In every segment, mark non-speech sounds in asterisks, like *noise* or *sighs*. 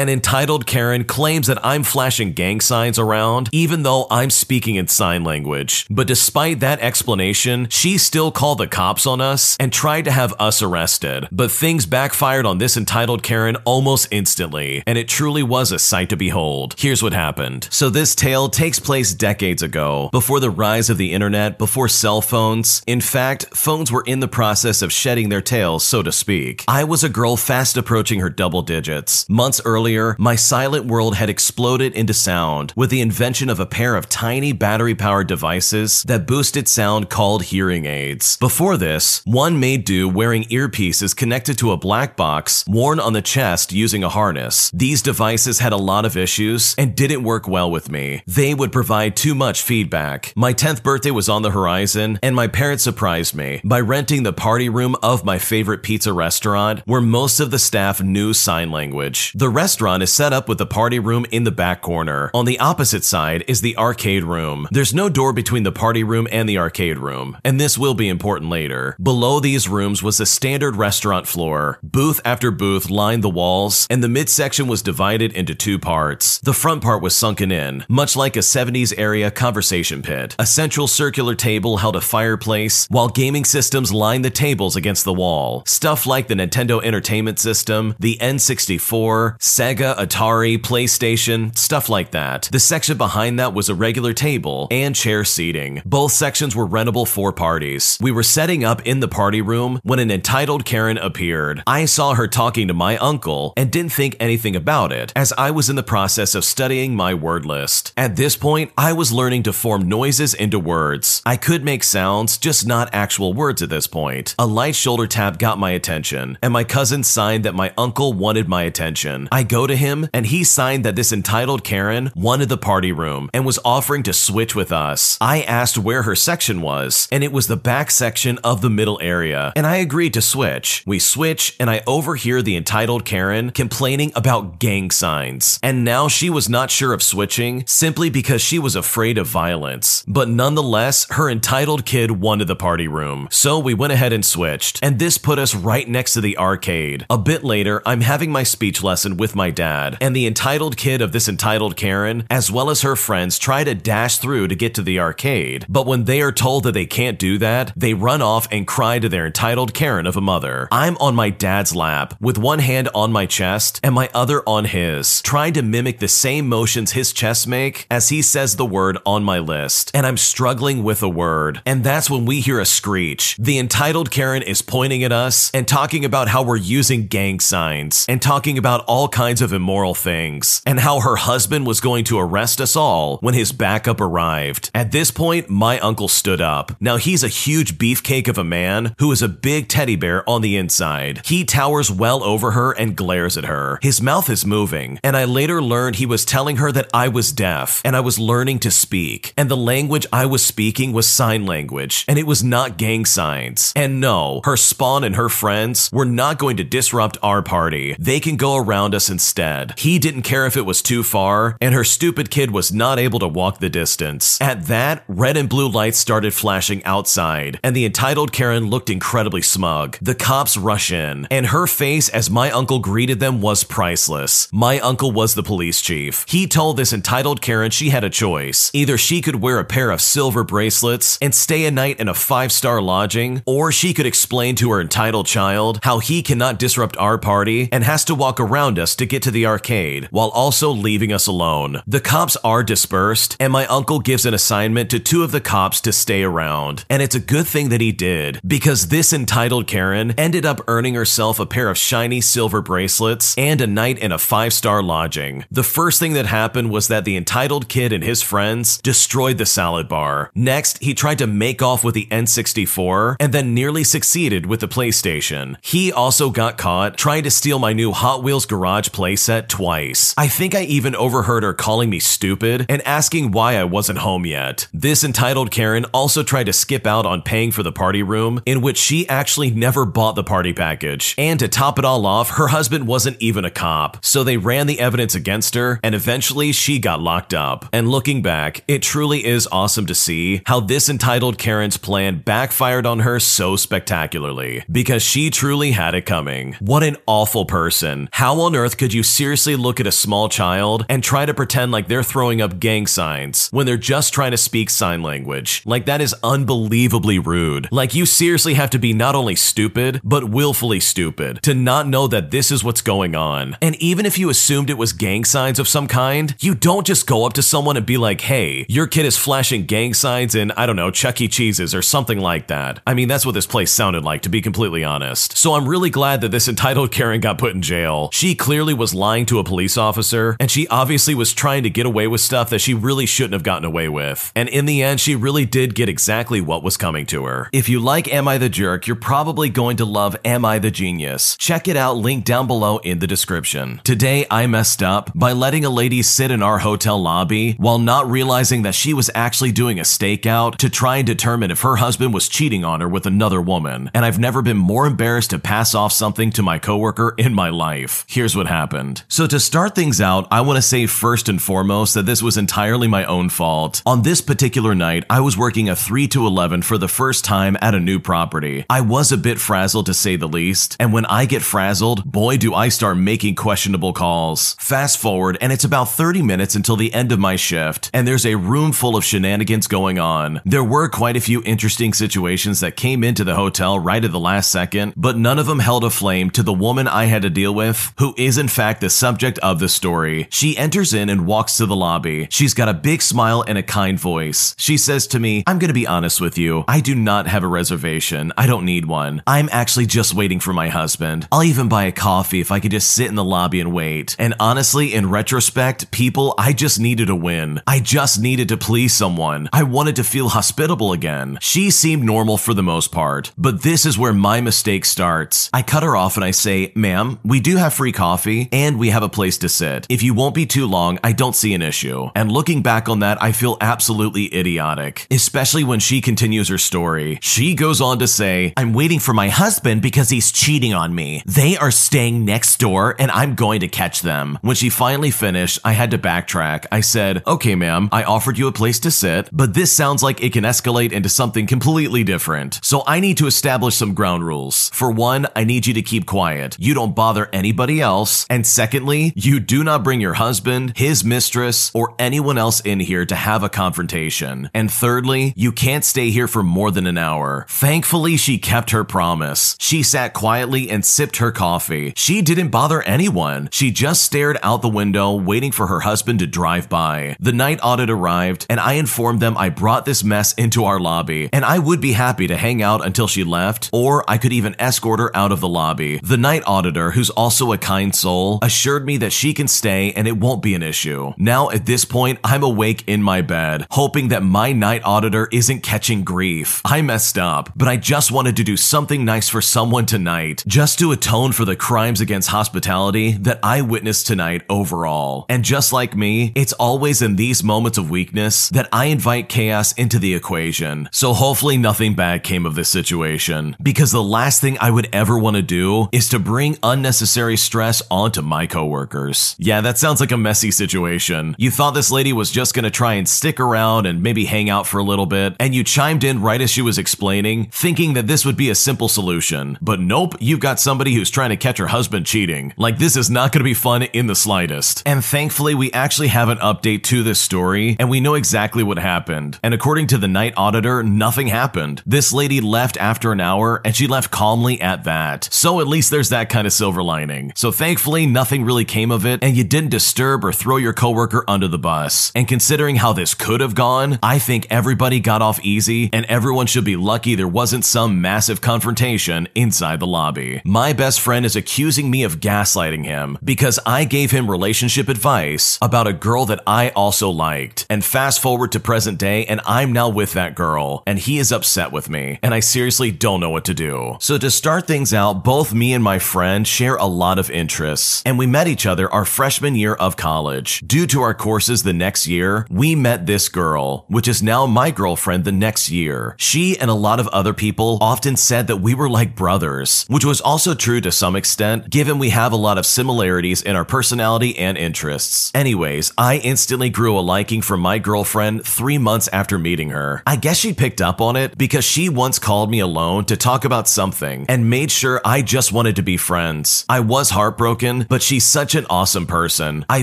An entitled Karen claims that I'm flashing gang signs around, even though I'm speaking in sign language. But despite that explanation, she still called the cops on us and tried to have us arrested. But things backfired on this entitled Karen almost instantly, and it truly was a sight to behold. Here's what happened. So, this tale takes place decades ago, before the rise of the internet, before cell phones. In fact, phones were in the process of shedding their tails, so to speak. I was a girl fast approaching her double digits. Months earlier, my silent world had exploded into sound with the invention of a pair of tiny battery powered devices that boosted sound called hearing aids. Before this, one made do wearing earpieces connected to a black box worn on the chest using a harness. These devices had a lot of issues and didn't work well with me. They would provide too much feedback. My 10th birthday was on the horizon, and my parents surprised me by renting the party room of my favorite pizza restaurant where most of the staff knew sign language. The restaurant is set up with the party room in the back corner. On the opposite side is the arcade room. There's no door between the party room and the arcade room, and this will be important later. Below these rooms was the standard restaurant floor. Booth after booth lined the walls, and the midsection was divided into two parts. The front part was sunken in, much like a 70s area conversation pit. A central circular table held a fireplace, while gaming systems lined the tables against the wall. Stuff like the Nintendo Entertainment System, the N64, Sega, Atari, PlayStation, stuff like that. The section behind that was a regular table and chair seating. Both sections were rentable for parties. We were setting up in the party room when an entitled Karen appeared. I saw her talking to my uncle and didn't think anything about it, as I was in the process of studying my word list. At this point, I was learning to form noises into words. I could make sounds, just not actual words at this point. A light shoulder tap got my attention, and my cousin signed that my uncle wanted my attention. I go to him, and he signed that this entitled Karen wanted the party room and was offering to switch with us. I asked where her section was, and it was the back section of the middle area, and I agreed to switch. We switch, and I overhear the entitled Karen complaining about gang signs. And now she was not sure of switching simply because she was afraid of violence. But nonetheless, her entitled kid wanted the party room. So we went ahead and switched, and this put us right next to the arcade. A bit later, I'm having my speech lesson with my dad, and the entitled kid of this entitled Karen, as well as her friends, try to dash through to get to the arcade. But when they are told that they can't do that, they run off and cry to their entitled Karen of a mother. I'm on my dad's lap, with one hand on my chest and my other on his, trying to mimic the same motions his chest make as he says the word on my list. And I'm struggling with a word. And that's when we hear a screech. The entitled Karen is pointing at us and talking about how we're using gang signs and talking about all kinds of immoral things and how her husband was going to arrest us all when his backup arrived. At this point, my uncle stood up. Now he's a huge beefcake of a man who is a big teddy bear on the inside. He towers well over her and glares at her. His mouth is moving, and I later learned he was telling her that I was deaf and I was learning to speak. And the language I was speaking was sign language, and it was not gang signs. And no, her spawn and her friends were not going to disrupt our party. They can go around us instead. He didn't care if it was too far, and her stupid kid was not able to walk the distance. At that, red and blue lights started flashing outside, and the entitled Karen looked incredibly smug. The cops rush in, and her face as my uncle greeted them was priceless. My uncle was the police chief. He told this entitled Karen she had a choice. Either she could wear a pair of silver bracelets and stay a night in a five star lodging, or she could explain to her entitled child how he cannot disrupt our party and has to walk around us to get to the arcade while also leaving us alone. The cops are dispersed, and my uncle gives an assignment to two of the cops to stay around. And it's a good thing that he did, because this entitled Karen ended up earning herself a pair of shiny silver bracelets and a night in a five star lodging. The first thing that happened was that the entitled kid and his friends destroyed the salad bar. Next, he tried to make off with the N64 and then nearly succeeded with the PlayStation. He also got caught trying to steal my new Hot Wheels garage playset twice. I think I even overheard her calling me stupid and asking why I wasn't home yet. This entitled Karen also tried to skip out on paying for the party room, in which she actually never bought the party package. And to top it all off, her husband wasn't even a cop, so they ran the evidence against her, and eventually she got locked up. And looking back, it truly is awesome to see how this entitled Karen's plan backfired on her so spectacularly, because she truly had it coming. What an awful person. How on earth could could you seriously look at a small child and try to pretend like they're throwing up gang signs when they're just trying to speak sign language? Like, that is unbelievably rude. Like, you seriously have to be not only stupid, but willfully stupid to not know that this is what's going on. And even if you assumed it was gang signs of some kind, you don't just go up to someone and be like, hey, your kid is flashing gang signs in, I don't know, Chuck E. Cheese's or something like that. I mean, that's what this place sounded like, to be completely honest. So I'm really glad that this entitled Karen got put in jail. She clearly was lying to a police officer, and she obviously was trying to get away with stuff that she really shouldn't have gotten away with. And in the end, she really did get exactly what was coming to her. If you like Am I the Jerk, you're probably going to love Am I the Genius. Check it out, link down below in the description. Today, I messed up by letting a lady sit in our hotel lobby while not realizing that she was actually doing a stakeout to try and determine if her husband was cheating on her with another woman. And I've never been more embarrassed to pass off something to my coworker in my life. Here's what happened. So to start things out, I want to say first and foremost that this was entirely my own fault. On this particular night, I was working a 3 to 11 for the first time at a new property. I was a bit frazzled to say the least, and when I get frazzled, boy do I start making questionable calls. Fast forward, and it's about 30 minutes until the end of my shift, and there's a room full of shenanigans going on. There were quite a few interesting situations that came into the hotel right at the last second, but none of them held a flame to the woman I had to deal with, who is in fact the subject of the story. She enters in and walks to the lobby. She's got a big smile and a kind voice. She says to me, I'm gonna be honest with you. I do not have a reservation. I don't need one. I'm actually just waiting for my husband. I'll even buy a coffee if I could just sit in the lobby and wait. And honestly, in retrospect, people, I just needed a win. I just needed to please someone. I wanted to feel hospitable again. She seemed normal for the most part, but this is where my mistake starts. I cut her off and I say, ma'am, we do have free coffee and we have a place to sit. If you won't be too long, I don't see an issue. And looking back on that, I feel absolutely idiotic, especially when she continues her story. She goes on to say, I'm waiting for my husband because he's cheating on me. They are staying next door and I'm going to catch them. When she finally finished, I had to backtrack. I said, okay, ma'am, I offered you a place to sit, but this sounds like it can escalate into something completely different. So I need to establish some ground rules. For one, I need you to keep quiet. You don't bother anybody else. And secondly, you do not bring your husband, his mistress, or anyone else in here to have a confrontation. And thirdly, you can't stay here for more than an hour. Thankfully, she kept her promise. She sat quietly and sipped her coffee. She didn't bother anyone. She just stared out the window, waiting for her husband to drive by. The night audit arrived, and I informed them I brought this mess into our lobby, and I would be happy to hang out until she left, or I could even escort her out of the lobby. The night auditor, who's also a kind soul, assured me that she can stay and it won't be an issue. Now, at this point, I'm awake in my bed, hoping that my night auditor isn't catching grief. I messed up, but I just wanted to do something nice for someone tonight, just to atone for the crimes against hospitality that I witnessed tonight overall. And just like me, it's always in these moments of weakness that I invite chaos into the equation. So hopefully nothing bad came of this situation, because the last thing I would ever want to do is to bring unnecessary stress onto my coworkers. Yeah, that sounds like a messy situation. You thought this lady was just gonna try and stick around and maybe hang out for a little bit, and you chimed in right as she was explaining, thinking that this would be a simple solution. But nope, you've got somebody who's trying to catch her husband cheating. Like this is not gonna be fun in the slightest. And thankfully, we actually have an update to this story, and we know exactly what happened. And according to the night auditor, nothing happened. This lady left after an hour, and she left calmly at that. So at least there's that kind of silver lining. So thankfully, nothing really came of it, and you didn't disturb or throw your coworker under the bus. And considering how this could have gone, I think everybody got off easy, and everyone should be lucky there wasn't some massive confrontation inside the lobby. My best friend is accusing me of gaslighting him because I gave him relationship advice about a girl that I also liked. And fast forward to present day, and I'm now with that girl, and he is upset with me, and I seriously don't know what to do. So to start things out, both me and my friend share a lot of interests, and we met each other our freshman year of college. Due to our courses the next year, we met this girl, which is now my girlfriend the next year. She and a lot of other people often said that we were like brothers, which was also true to some extent, given we have a lot of similarities in our personality and interests. Anyways, I instantly grew a liking for my girlfriend three months after meeting her. I guess she picked up on it because she once called me alone to talk about something and made sure I just wanted to be friends. I was heartbroken but she's such an awesome person. I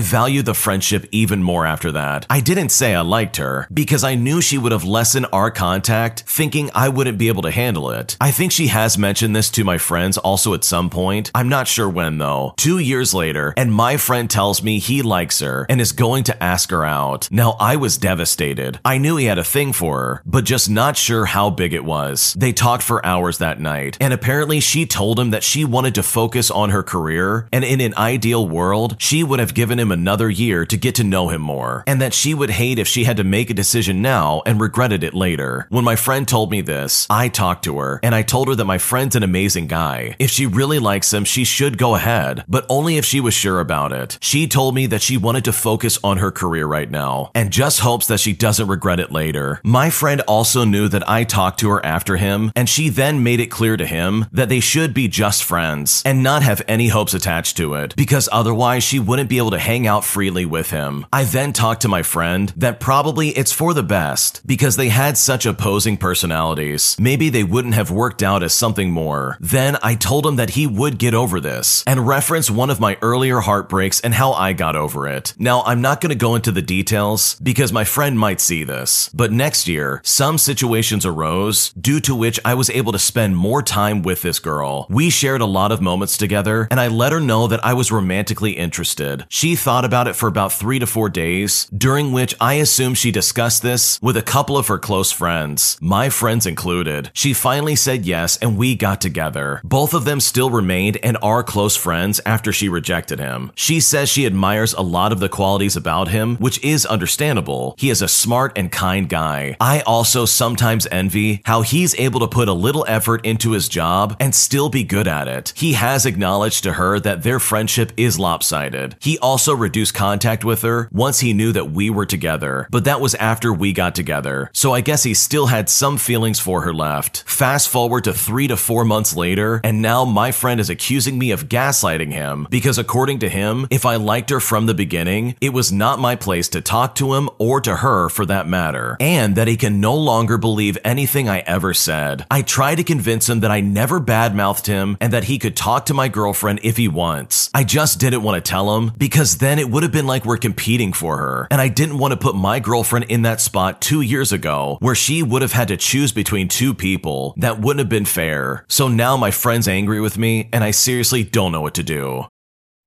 value the friendship even more after that. I didn't say I liked her because I knew she would have lessened our contact, thinking I wouldn't be able to handle it. I think she has mentioned this to my friends also at some point. I'm not sure when though. Two years later, and my friend tells me he likes her and is going to ask her out. Now, I was devastated. I knew he had a thing for her, but just not sure how big it was. They talked for hours that night, and apparently she told him that she wanted to focus on her career, and in an ideal world, she would have given him another year to get to know him more, and that she would hate if she had to make a decision now and regretted it later. When my friend told me this, I talked to her, and I told her that my friend's an amazing guy. If she really likes him, she should go ahead, but only if she was sure about it. She told me that she wanted to focus on her career right now, and just hopes that she doesn't regret it later. My friend also knew that I talked to her after him, and she then made it clear to him that they should be just friends and not have any hopes attached to it, because otherwise she wouldn't be able to hang out freely with him. I then talked to my friend that probably it's for the best, because they had such opposing personalities. Maybe they wouldn't have worked out as something more. Then I told him that he would get over this, and reference one of my earlier heartbreaks and how I got over it. Now, I'm not going to go into the details because my friend might see this, but next year, some situations arose due to which I was able to spend more time with this girl. We shared a lot of moments together, and I let her know that I was romantically interested. She thought about it for about three to four days, during which I assume she discussed this with a couple of her close friends, my friends included. She finally said yes, and we got together. Both of them still remained and are close friends after she rejected him. She says she admires a lot of the qualities about him, which is understandable. He is a smart and kind guy. I also sometimes envy how he's able to put a little effort into his job and still be good at it. He has acknowledged to her that their friendship is lopsided. He also reduced contact with her once he knew that we were together, but that was after we got together. So I guess he still had some feelings for her left. Fast forward to three to four months later, and now my friend is accusing me of gaslighting him because according to him, if I liked her from the beginning, it was not my place to talk to him or to her for that matter, and that he can no longer believe anything I ever said. I tried to convince him that I never badmouthed him and that he could talk to my girlfriend if he wants. I just didn't want to tell him because then it would have been like we're competing for her, and I didn't want to put my girlfriend in that spot two years ago where she would have had to choose between two people. That wouldn't have been fair. So now my friend's angry with me, and I seriously don't know what to do.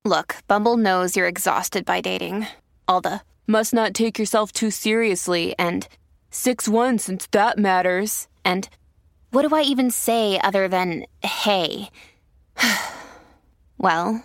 Look, Bumble knows you're exhausted by dating. All the must not take yourself too seriously and 6 1 since that matters. And what do I even say other than hey? *sighs* well,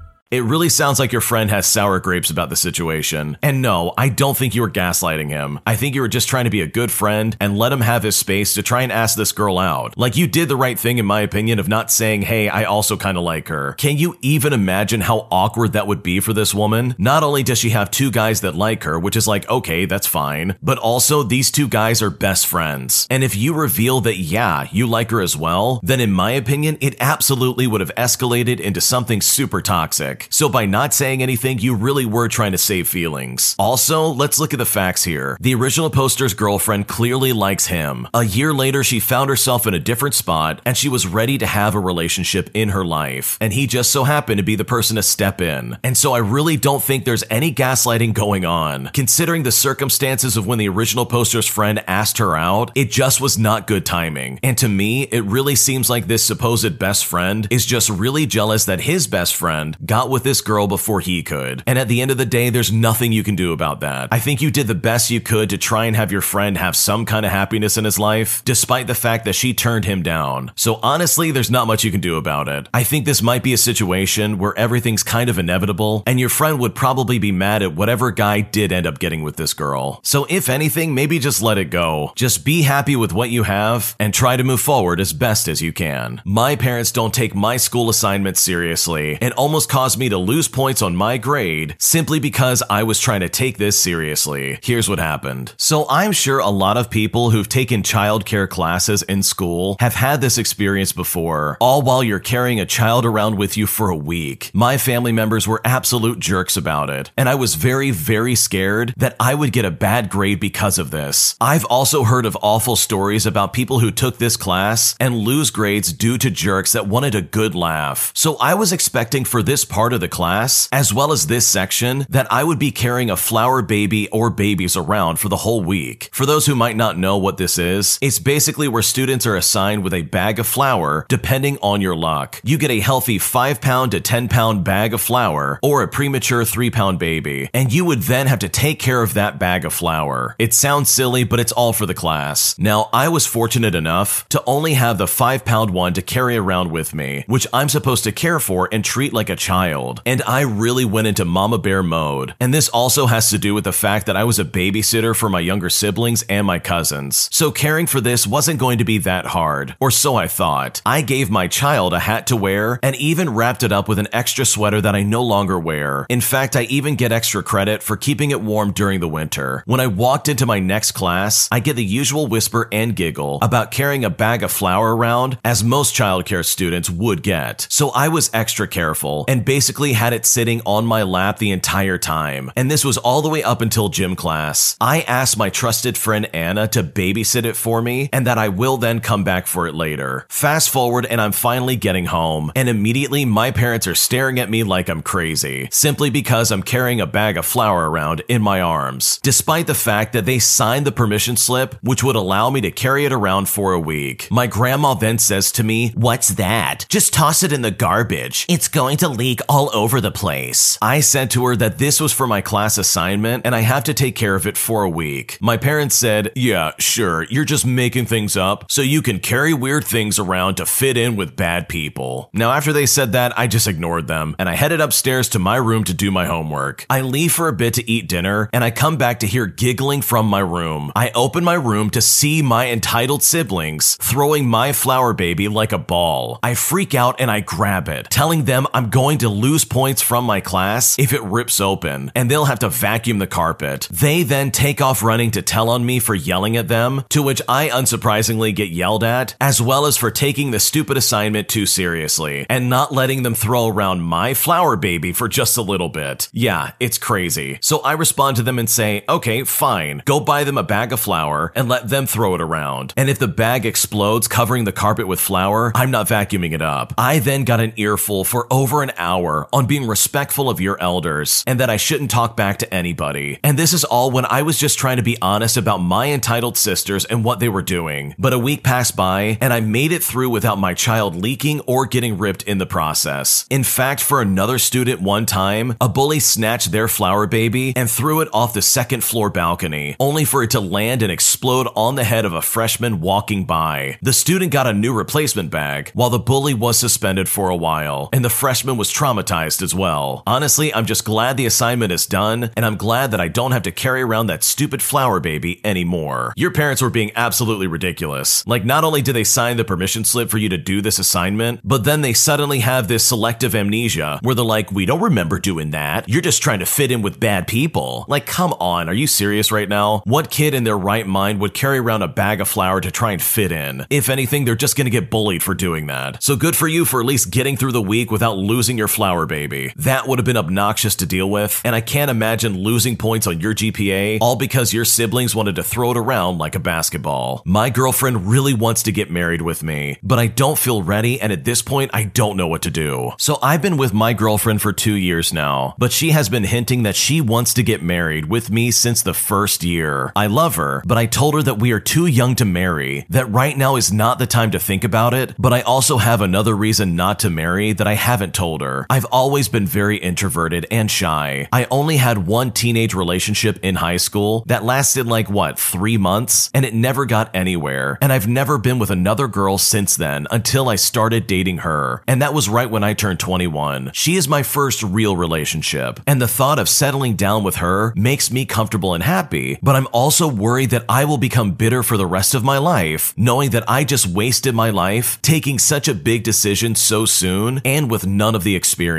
It really sounds like your friend has sour grapes about the situation. And no, I don't think you were gaslighting him. I think you were just trying to be a good friend and let him have his space to try and ask this girl out. Like you did the right thing, in my opinion, of not saying, hey, I also kind of like her. Can you even imagine how awkward that would be for this woman? Not only does she have two guys that like her, which is like, okay, that's fine, but also these two guys are best friends. And if you reveal that, yeah, you like her as well, then in my opinion, it absolutely would have escalated into something super toxic. So by not saying anything, you really were trying to save feelings. Also, let's look at the facts here. The original poster's girlfriend clearly likes him. A year later, she found herself in a different spot and she was ready to have a relationship in her life. And he just so happened to be the person to step in. And so I really don't think there's any gaslighting going on. Considering the circumstances of when the original poster's friend asked her out, it just was not good timing. And to me, it really seems like this supposed best friend is just really jealous that his best friend got with this girl before he could. And at the end of the day, there's nothing you can do about that. I think you did the best you could to try and have your friend have some kind of happiness in his life, despite the fact that she turned him down. So honestly, there's not much you can do about it. I think this might be a situation where everything's kind of inevitable, and your friend would probably be mad at whatever guy did end up getting with this girl. So if anything, maybe just let it go. Just be happy with what you have and try to move forward as best as you can. My parents don't take my school assignments seriously and almost caused me to lose points on my grade simply because I was trying to take this seriously. Here's what happened. So I'm sure a lot of people who've taken childcare classes in school have had this experience before, all while you're carrying a child around with you for a week. My family members were absolute jerks about it, and I was very, very scared that I would get a bad grade because of this. I've also heard of awful stories about people who took this class and lose grades due to jerks that wanted a good laugh. So I was expecting for this part of the class, as well as this section, that I would be carrying a flour baby or babies around for the whole week. For those who might not know what this is, it's basically where students are assigned with a bag of flour depending on your luck. You get a healthy 5 pound to 10 pound bag of flour or a premature 3 pound baby, and you would then have to take care of that bag of flour. It sounds silly, but it's all for the class. Now, I was fortunate enough to only have the 5 pound one to carry around with me, which I'm supposed to care for and treat like a child. And I really went into mama bear mode. And this also has to do with the fact that I was a babysitter for my younger siblings and my cousins. So caring for this wasn't going to be that hard, or so I thought. I gave my child a hat to wear and even wrapped it up with an extra sweater that I no longer wear. In fact, I even get extra credit for keeping it warm during the winter. When I walked into my next class, I get the usual whisper and giggle about carrying a bag of flour around, as most childcare students would get. So I was extra careful and basically had it sitting on my lap the entire time. And this was all the way up until gym class. I asked my trusted friend Anna to babysit it for me and that I will then come back for it later. Fast forward and I'm finally getting home and immediately my parents are staring at me like I'm crazy simply because I'm carrying a bag of flour around in my arms. Despite the fact that they signed the permission slip which would allow me to carry it around for a week. My grandma then says to me, "What's that? Just toss it in the garbage. It's going to leak all over the place." I said to her that this was for my class assignment and I have to take care of it for a week. My parents said, Yeah, sure, you're just making things up so you can carry weird things around to fit in with bad people. Now, after they said that, I just ignored them and I headed upstairs to my room to do my homework. I leave for a bit to eat dinner and I come back to hear giggling from my room. I open my room to see my entitled siblings throwing my flour baby like a ball. I freak out and I grab it, telling them I'm going to lose points from my class if it rips open and they'll have to vacuum the carpet. They then take off running to tell on me for yelling at them, to which I unsurprisingly get yelled at, as well as for taking the stupid assignment too seriously and not letting them throw around my flour baby for just a little bit. Yeah, it's crazy. So I respond to them and say, okay, fine, go buy them a bag of flour and let them throw it around. And if the bag explodes covering the carpet with flour, I'm not vacuuming it up. I then got an earful for over an hour on being respectful of your elders and that I shouldn't talk back to anybody. And this is all when I was just trying to be honest about my entitled sisters and what they were doing. But a week passed by and I made it through without my child leaking or getting ripped in the process. In fact, for another student one time, a bully snatched their flour baby and threw it off the second floor balcony, only for it to land and explode on the head of a freshman walking by. The student got a new replacement bag, while the bully was suspended for a while, and the freshman was traumatized as well. Honestly, I'm just glad the assignment is done, and I'm glad that I don't have to carry around that stupid flour baby anymore. Your parents were being absolutely ridiculous. Like, not only did they sign the permission slip for you to do this assignment, but then they suddenly have this selective amnesia where they're like, we don't remember doing that. You're just trying to fit in with bad people. Like, come on, are you serious right now? What kid in their right mind would carry around a bag of flour to try and fit in? If anything, they're just gonna get bullied for doing that. So good for you for at least getting through the week without losing your baby. That would have been obnoxious to deal with, and I can't imagine losing points on your GPA all because your siblings wanted to throw it around like a basketball. My girlfriend really wants to get married with me, but I don't feel ready, and at this point, I don't know what to do. So I've been with my girlfriend for two years now, but she has been hinting that she wants to get married with me since the first year. I love her, but I told her that we are too young to marry, that right now is not the time to think about it, but I also have another reason not to marry that I haven't told her. I I've always been very introverted and shy. I only had one teenage relationship in high school that lasted like what, three months? And it never got anywhere. And I've never been with another girl since then until I started dating her. And that was right when I turned 21. She is my first real relationship. And the thought of settling down with her makes me comfortable and happy, but I'm also worried that I will become bitter for the rest of my life, knowing that I just wasted my life taking such a big decision so soon and with none of the experience.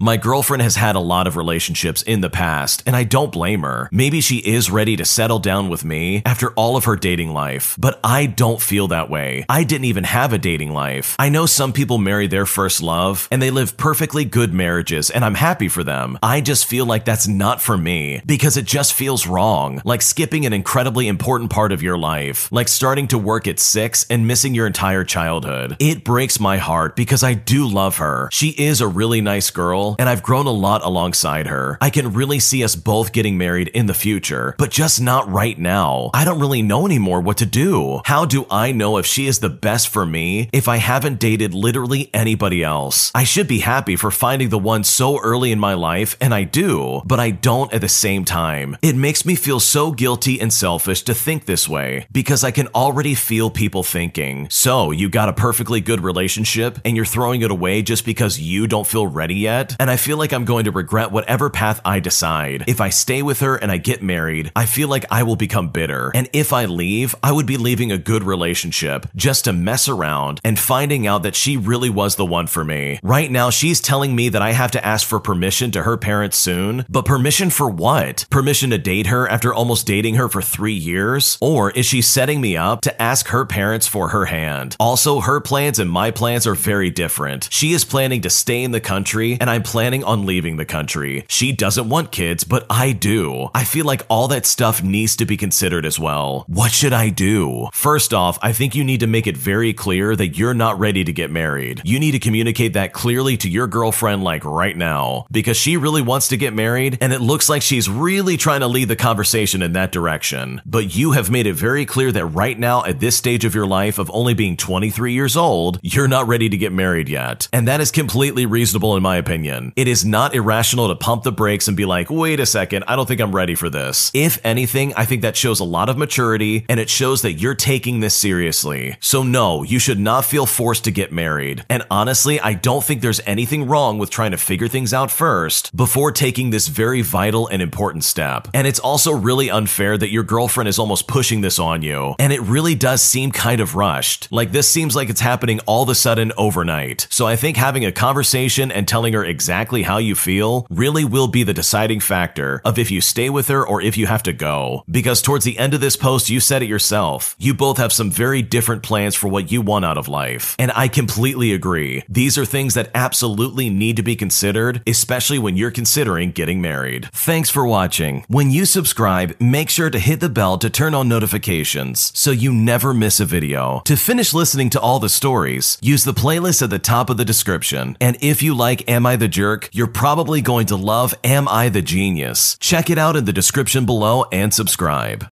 My girlfriend has had a lot of relationships in the past, and I don't blame her. Maybe she is ready to settle down with me after all of her dating life, but I don't feel that way. I didn't even have a dating life. I know some people marry their first love and they live perfectly good marriages, and I'm happy for them. I just feel like that's not for me because it just feels wrong, like skipping an incredibly important part of your life, like starting to work at six and missing your entire childhood. It breaks my heart because I do love her. She is a really nice girl, and I've grown a lot alongside her. I can really see us both getting married in the future, but just not right now. I don't really know anymore what to do. How do I know if she is the best for me if I haven't dated literally anybody else? I should be happy for finding the one so early in my life, and I do, but I don't at the same time. It makes me feel so guilty and selfish to think this way because I can already feel people thinking, so you got a perfectly good relationship and you're throwing it away just because you don't feel ready yet? And I feel like I'm going to regret whatever path I decide. If I stay with her and I get married, I feel like I will become bitter. And if I leave, I would be leaving a good relationship just to mess around and finding out that she really was the one for me. Right now, she's telling me that I have to ask for permission to her parents soon, but permission for what? Permission to date her after almost dating her for three years? Or is she setting me up to ask her parents for her hand? Also, her plans and my plans are very different. She is planning to stay in the country, and I'm planning on leaving the country. She doesn't want kids, but I do. I feel like all that stuff needs to be considered as well. What should I do? First off, I think you need to make it very clear that you're not ready to get married. You need to communicate that clearly to your girlfriend, like right now, because she really wants to get married, and it looks like she's really trying to lead the conversation in that direction. But you have made it very clear that right now, at this stage of your life of only being 23 years old, you're not ready to get married yet. And that is completely reasonable in my opinion. It is not irrational to pump the brakes and be like, wait a second, I don't think I'm ready for this. If anything, I think that shows a lot of maturity and it shows that you're taking this seriously. So, no, you should not feel forced to get married. And honestly, I don't think there's anything wrong with trying to figure things out first before taking this very vital and important step. And it's also really unfair that your girlfriend is almost pushing this on you. And it really does seem kind of rushed. Like this seems like it's happening all of a sudden overnight. So I think having a conversation and telling her exactly how you feel really will be the deciding factor of if you stay with her or if you have to go. Because towards the end of this post, you said it yourself. You both have some very different plans for what you want out of life. And I completely agree. These are things that absolutely need to be considered, especially when you're considering getting married. Thanks for watching. When you subscribe, make sure to hit the bell to turn on notifications so you never miss a video. To finish listening to all the stories, use the playlist at the top of the description. And if you like Am I the Jerk, you're probably going to love Am I the Genius. Check it out in the description below and subscribe.